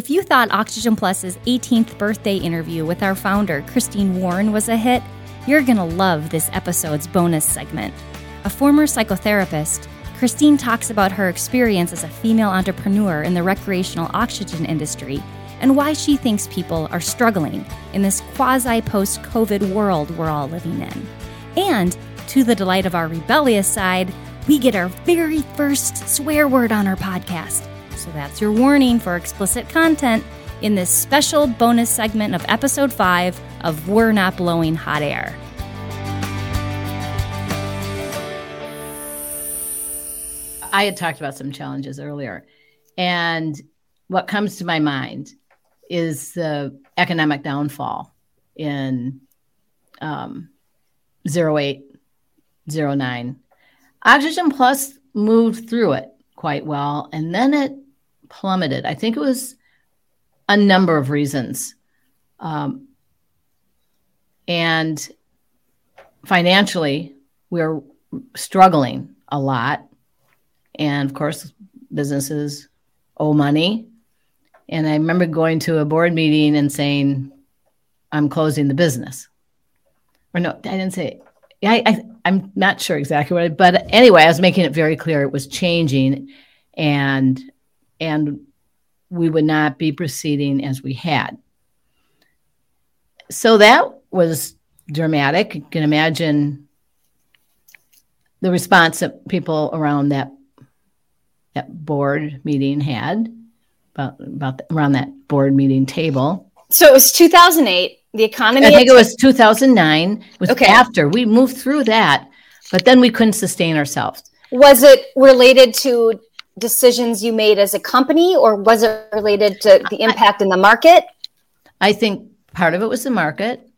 If you thought Oxygen Plus's 18th birthday interview with our founder, Christine Warren, was a hit, you're going to love this episode's bonus segment. A former psychotherapist, Christine talks about her experience as a female entrepreneur in the recreational oxygen industry and why she thinks people are struggling in this quasi post COVID world we're all living in. And to the delight of our rebellious side, we get our very first swear word on our podcast. So that's your warning for explicit content in this special bonus segment of episode 5 of We're Not Blowing Hot Air. I had talked about some challenges earlier. And what comes to my mind is the economic downfall in um, 08, 09. Oxygen Plus moved through it quite well, and then it plummeted. I think it was a number of reasons. Um, and financially, we're struggling a lot. And of course, businesses owe money. And I remember going to a board meeting and saying, I'm closing the business. Or no, I didn't say, yeah, I, am not sure exactly what, I, but anyway, I was making it very clear it was changing and, and we would not be proceeding as we had. So that was dramatic. You can imagine the response that people around that that board meeting had about about the, around that board meeting table. So it was 2008. The economy. I think it was 2009. It was okay. after we moved through that, but then we couldn't sustain ourselves. Was it related to decisions you made as a company, or was it related to the impact I, in the market? I think part of it was the market.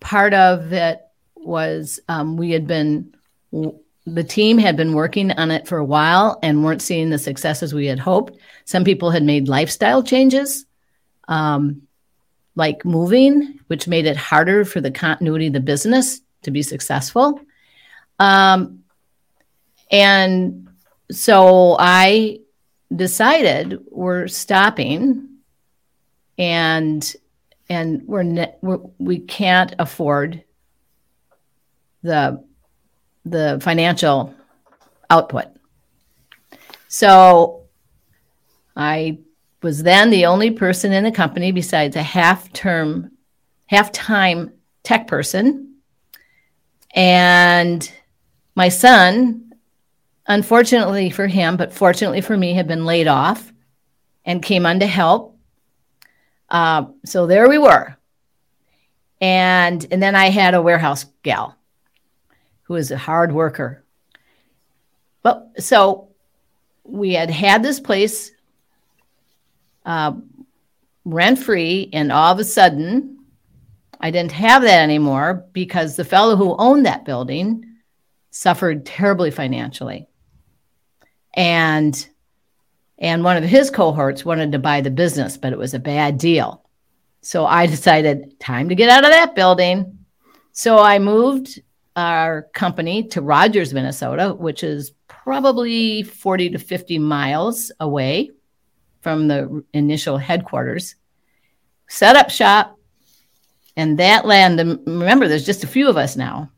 Part of it was um, we had been the team had been working on it for a while and weren't seeing the successes we had hoped. Some people had made lifestyle changes, um, like moving, which made it harder for the continuity of the business to be successful. Um, and so I decided we're stopping and and we're, ne- we're we can't afford the the financial output. So I was then the only person in the company besides a half term, half time tech person. And my son, unfortunately for him, but fortunately for me, had been laid off and came on to help. Uh, so there we were. And, and then I had a warehouse gal who was a hard worker. But so we had had this place uh, rent free, and all of a sudden, I didn't have that anymore because the fellow who owned that building suffered terribly financially. And and one of his cohorts wanted to buy the business, but it was a bad deal. So I decided time to get out of that building. So I moved our company to Rogers, Minnesota, which is probably 40 to 50 miles away from the initial headquarters. Set up shop, and that land, remember, there's just a few of us now.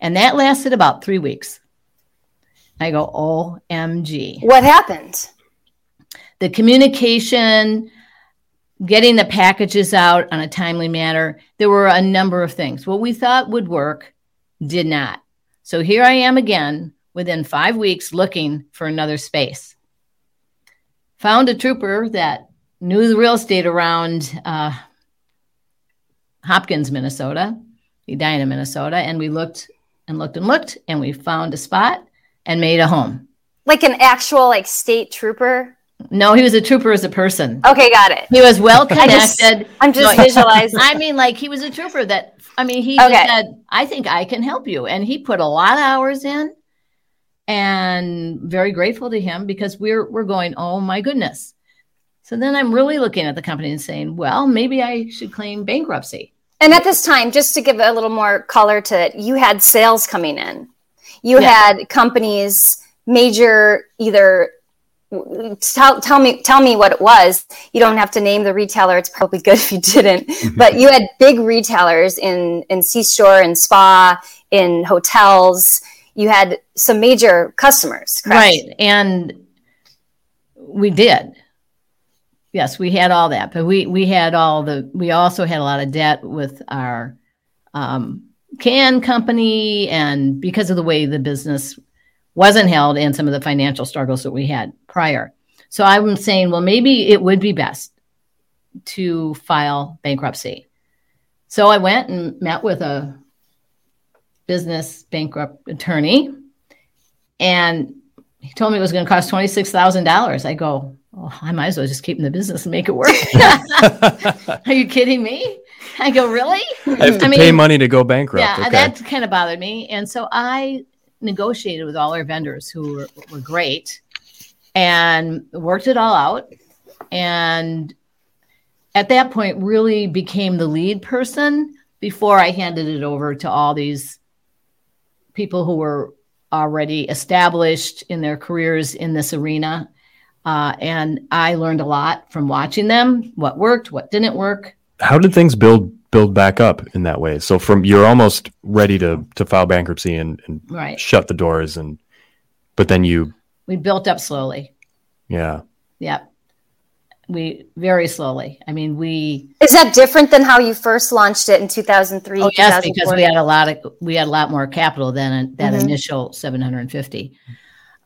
And that lasted about three weeks. I go, OMG. What happened? The communication, getting the packages out on a timely manner. There were a number of things. What we thought would work did not. So here I am again within five weeks looking for another space. Found a trooper that knew the real estate around uh, Hopkins, Minnesota, Edina, Minnesota, and we looked and looked and looked, and we found a spot and made a home. Like an actual like state trooper. No, he was a trooper as a person. Okay, got it. He was well connected. I'm just, I'm just no, visualizing. I mean, like he was a trooper that I mean, he okay. said, I think I can help you. And he put a lot of hours in and very grateful to him because we're we're going, oh my goodness. So then I'm really looking at the company and saying, well, maybe I should claim bankruptcy. And at this time, just to give a little more color to it, you had sales coming in. You yeah. had companies, major either tell, tell me tell me what it was. You don't have to name the retailer. It's probably good if you didn't. But you had big retailers in in c-store and spa in hotels. You had some major customers correct? right. And we did. Yes we had all that. But we we had all the we also had a lot of debt with our um, can company and because of the way the business wasn't held and some of the financial struggles that we had prior. So I'm saying, well, maybe it would be best to file bankruptcy. So I went and met with a business bankrupt attorney, and he told me it was going to cost twenty six thousand dollars. I go, oh, I might as well just keep in the business and make it work. Are you kidding me? I go, really? I have to I mean, pay money to go bankrupt. Yeah, okay. that kind of bothered me, and so I negotiated with all our vendors who were, were great and worked it all out. And at that point, really became the lead person before I handed it over to all these people who were already established in their careers in this arena. Uh, and I learned a lot from watching them, what worked, what didn't work. How did things build build back up in that way. So from you're almost ready to to file bankruptcy and, and right. shut the doors and but then you we built up slowly. Yeah. Yep. We very slowly. I mean, we is that different than how you first launched it in 2003? Oh, yes, because we had a lot of we had a lot more capital than that mm-hmm. initial 750.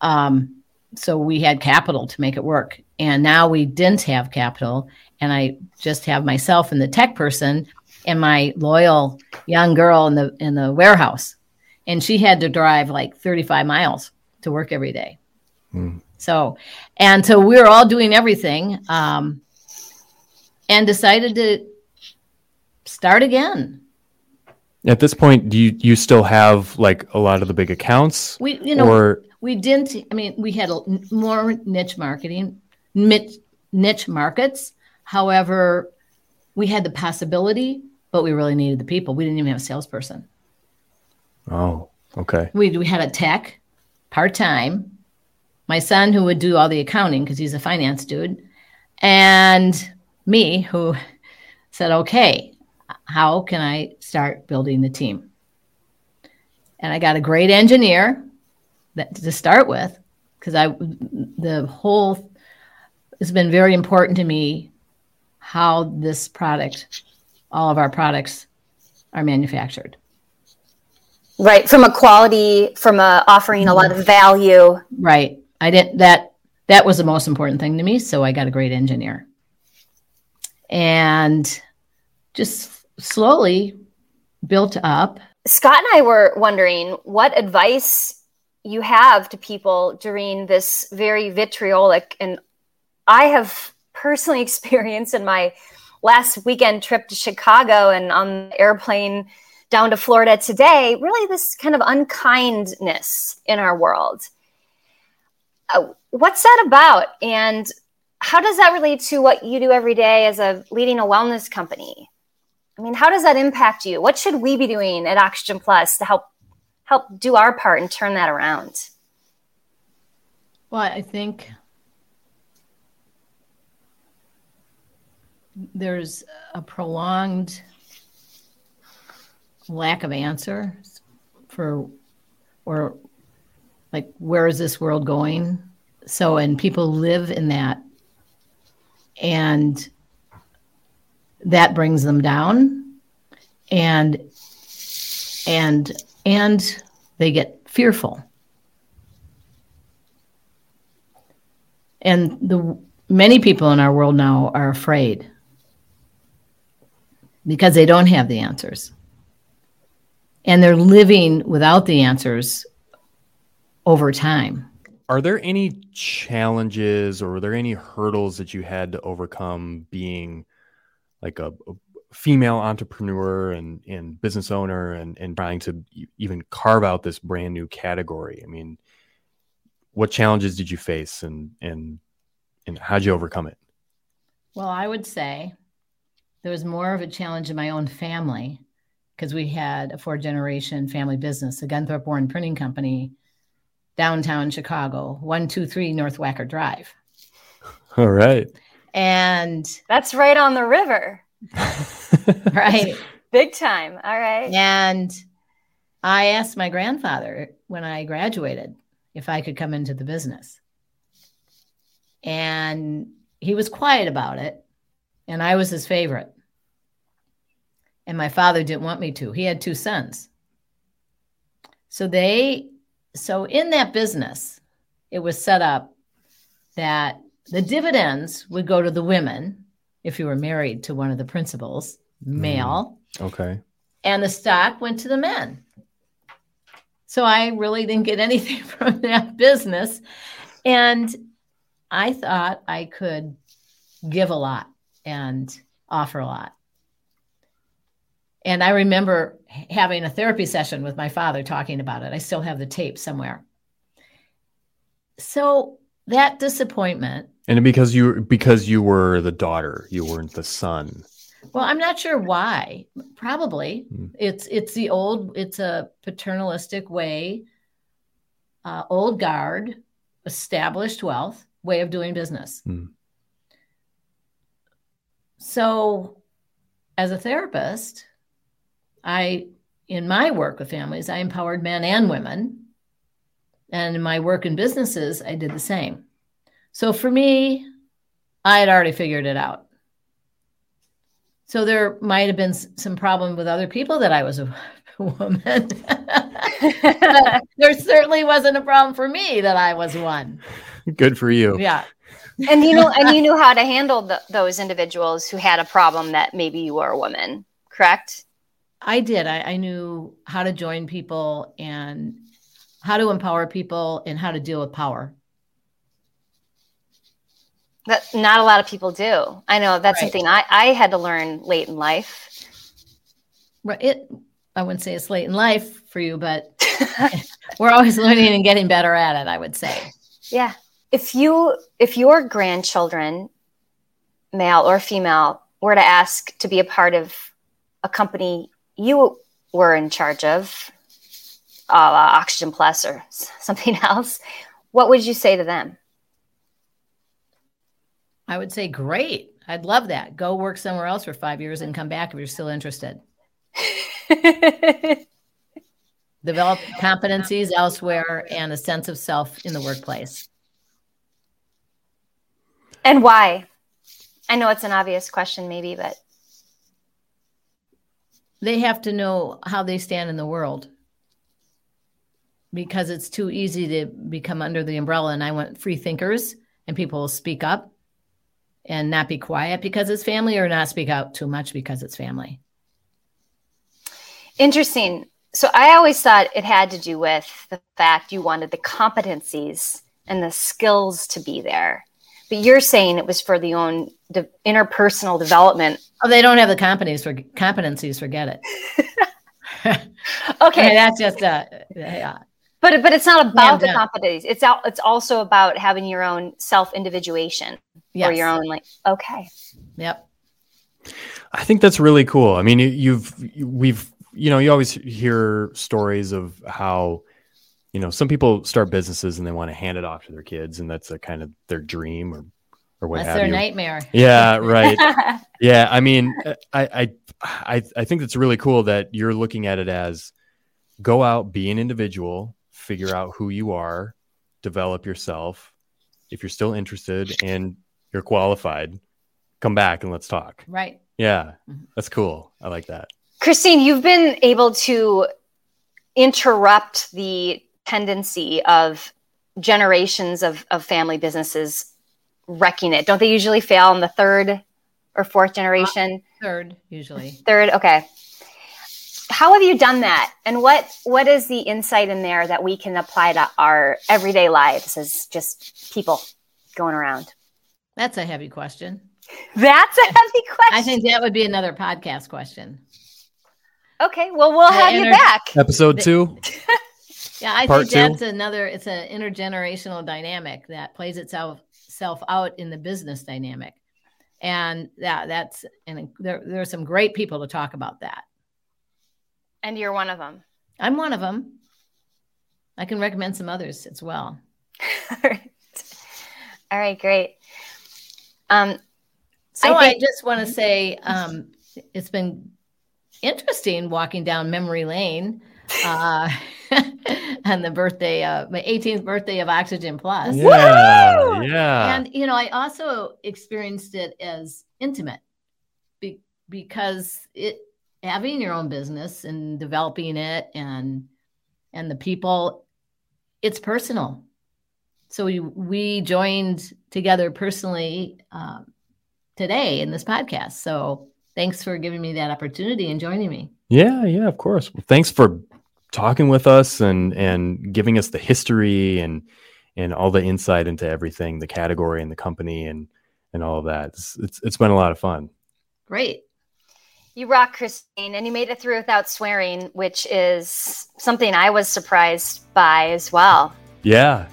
Um, so we had capital to make it work, and now we didn't have capital, and I just have myself and the tech person and my loyal young girl in the in the warehouse. And she had to drive like 35 miles to work every day. Mm. so and so we were all doing everything um, and decided to start again. At this point do you you still have like a lot of the big accounts? We you know or... we didn't i mean we had a, more niche marketing niche, niche markets however we had the possibility but we really needed the people. We didn't even have a salesperson. Oh, okay. We we had a tech part time. My son, who would do all the accounting because he's a finance dude, and me, who said, "Okay, how can I start building the team?" And I got a great engineer that, to start with because I the whole has been very important to me how this product all of our products are manufactured. Right, from a quality, from a offering a lot of value. Right. I didn't that that was the most important thing to me, so I got a great engineer. And just slowly built up. Scott and I were wondering what advice you have to people during this very vitriolic and I have personally experienced in my last weekend trip to Chicago and on the airplane down to Florida today, really this kind of unkindness in our world. Uh, what's that about? And how does that relate to what you do every day as a leading a wellness company? I mean, how does that impact you? What should we be doing at Oxygen Plus to help help do our part and turn that around? Well, I think there's a prolonged lack of answers for or like where is this world going? So and people live in that. And that brings them down. And and and they get fearful and the many people in our world now are afraid because they don't have the answers. And they're living without the answers over time. Are there any challenges or are there any hurdles that you had to overcome being like a, a female entrepreneur and, and business owner and, and trying to even carve out this brand new category? I mean, what challenges did you face and, and, and how'd you overcome it? Well, I would say there was more of a challenge in my own family because we had a four generation family business, the Gunthorp Warren Printing Company, downtown Chicago, 123 North Wacker Drive. All right. And That's right on the river. right. Big time. All right. And I asked my grandfather when I graduated if I could come into the business. And he was quiet about it. And I was his favorite. And my father didn't want me to. He had two sons. So they, so in that business, it was set up that the dividends would go to the women if you were married to one of the principals, mm. male, Okay. and the stock went to the men. So I really didn't get anything from that business. And I thought I could give a lot and offer a lot. And I remember having a therapy session with my father talking about it. I still have the tape somewhere. So that disappointment And because you because you were the daughter, you weren't the son. Well, I'm not sure why. Probably Hmm. it's it's the old. It's a paternalistic way, uh, old guard, established wealth way of doing business. Hmm. So, as a therapist, I in my work with families, I empowered men and women, and in my work in businesses, I did the same. So for me, I had already figured it out. So there might have been some problem with other people that I was a woman. There certainly wasn't a problem for me that I was one. Good for you. Yeah. and you know, and you knew how to handle the, those individuals who had a problem that maybe you were a woman, correct? I did. I, I knew how to join people and how to empower people and how to deal with power. That not a lot of people do. I know that's Right. something I, I had to learn late in life. Right. It I wouldn't say it's late in life for you, but we're always learning and getting better at it, I would say. Yeah. If you if your grandchildren, male or female, were to ask to be a part of a company you were in charge of, uh, Oxygen Plus or something else, what would you say to them? I would say great. I'd love that. Go work somewhere else for five years and come back if you're still interested. Develop competencies elsewhere and a sense of self in the workplace. and why? I know it's an obvious question, maybe, but They have to know how they stand in the world because it's too easy to become under the umbrella. And I want free thinkers and people will speak up and not be quiet because it's family or not speak out too much because it's family. Interesting. So I always thought it had to do with the fact you wanted the competencies and the skills to be there. But you're saying it was for the own de- interpersonal development. Oh, they don't have the competencies for competencies. Forget it. Okay, Okay, that's just a yeah. But but it's not about the done. competencies. It's out. It's also about having your own self individuation Yes. or your own like. Okay, Yep. I think that's really cool. I mean, you- you've we've you know you always hear stories of how you know some people start businesses and they want to hand it off to their kids, and that's a kind of their dream or or what That's have their you. nightmare. Yeah, right. Yeah, I mean, uh, I, I, I, I think it's really cool that you're looking at it as go out, be an individual, figure out who you are, develop yourself. If you're still interested and you're qualified, come back and let's talk. Right. Yeah, Mhm. that's cool. I like that. Christine, you've been able to interrupt the tendency of generations of, of family businesses wrecking it. Don't they usually fail in the third or fourth generation? Third, usually. Third, okay. How have you done that? And what what is the insight in there that we can apply to our everyday lives as just people going around? That's a heavy question. That's a heavy question. I think that would be another podcast question. okay, well we'll have you back. Episode two. Yeah, I Part think two? that's another. It's an intergenerational dynamic that plays itself self out in the business dynamic, and that that's and there there are some great people to talk about that. And you're one of them. I'm one of them. I can recommend some others as well. All right. All right, great. Um, So I I, just want to say um, it's been interesting walking down memory lane uh, on the birthday, uh, my 18th birthday of Oxygen Plus. Yeah, yeah. And you know, I also experienced it as intimate be- because it having your own business and developing it and and the people, it's personal. So we we joined together personally um, today in this podcast. So thanks for giving me that opportunity and joining me. Yeah, yeah, of course. Well, thanks for talking with us and and giving us the history and and all the insight into everything, the category and the company and and all of that. It's it's, it's been a lot of fun. Great. You rock, Christine, and you made it through without swearing, which is something I was surprised by as well. Yeah.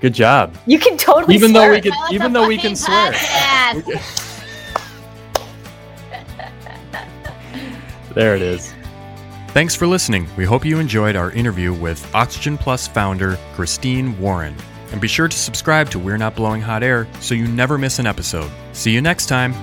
Good job. You can totally Even though we can Well, even though we can swear. There it is. Thanks for listening. We hope you enjoyed our interview with Oxygen Plus founder Christine Warren. And be sure to subscribe to We're Not Blowing Hot Air so you never miss an episode. See you next time.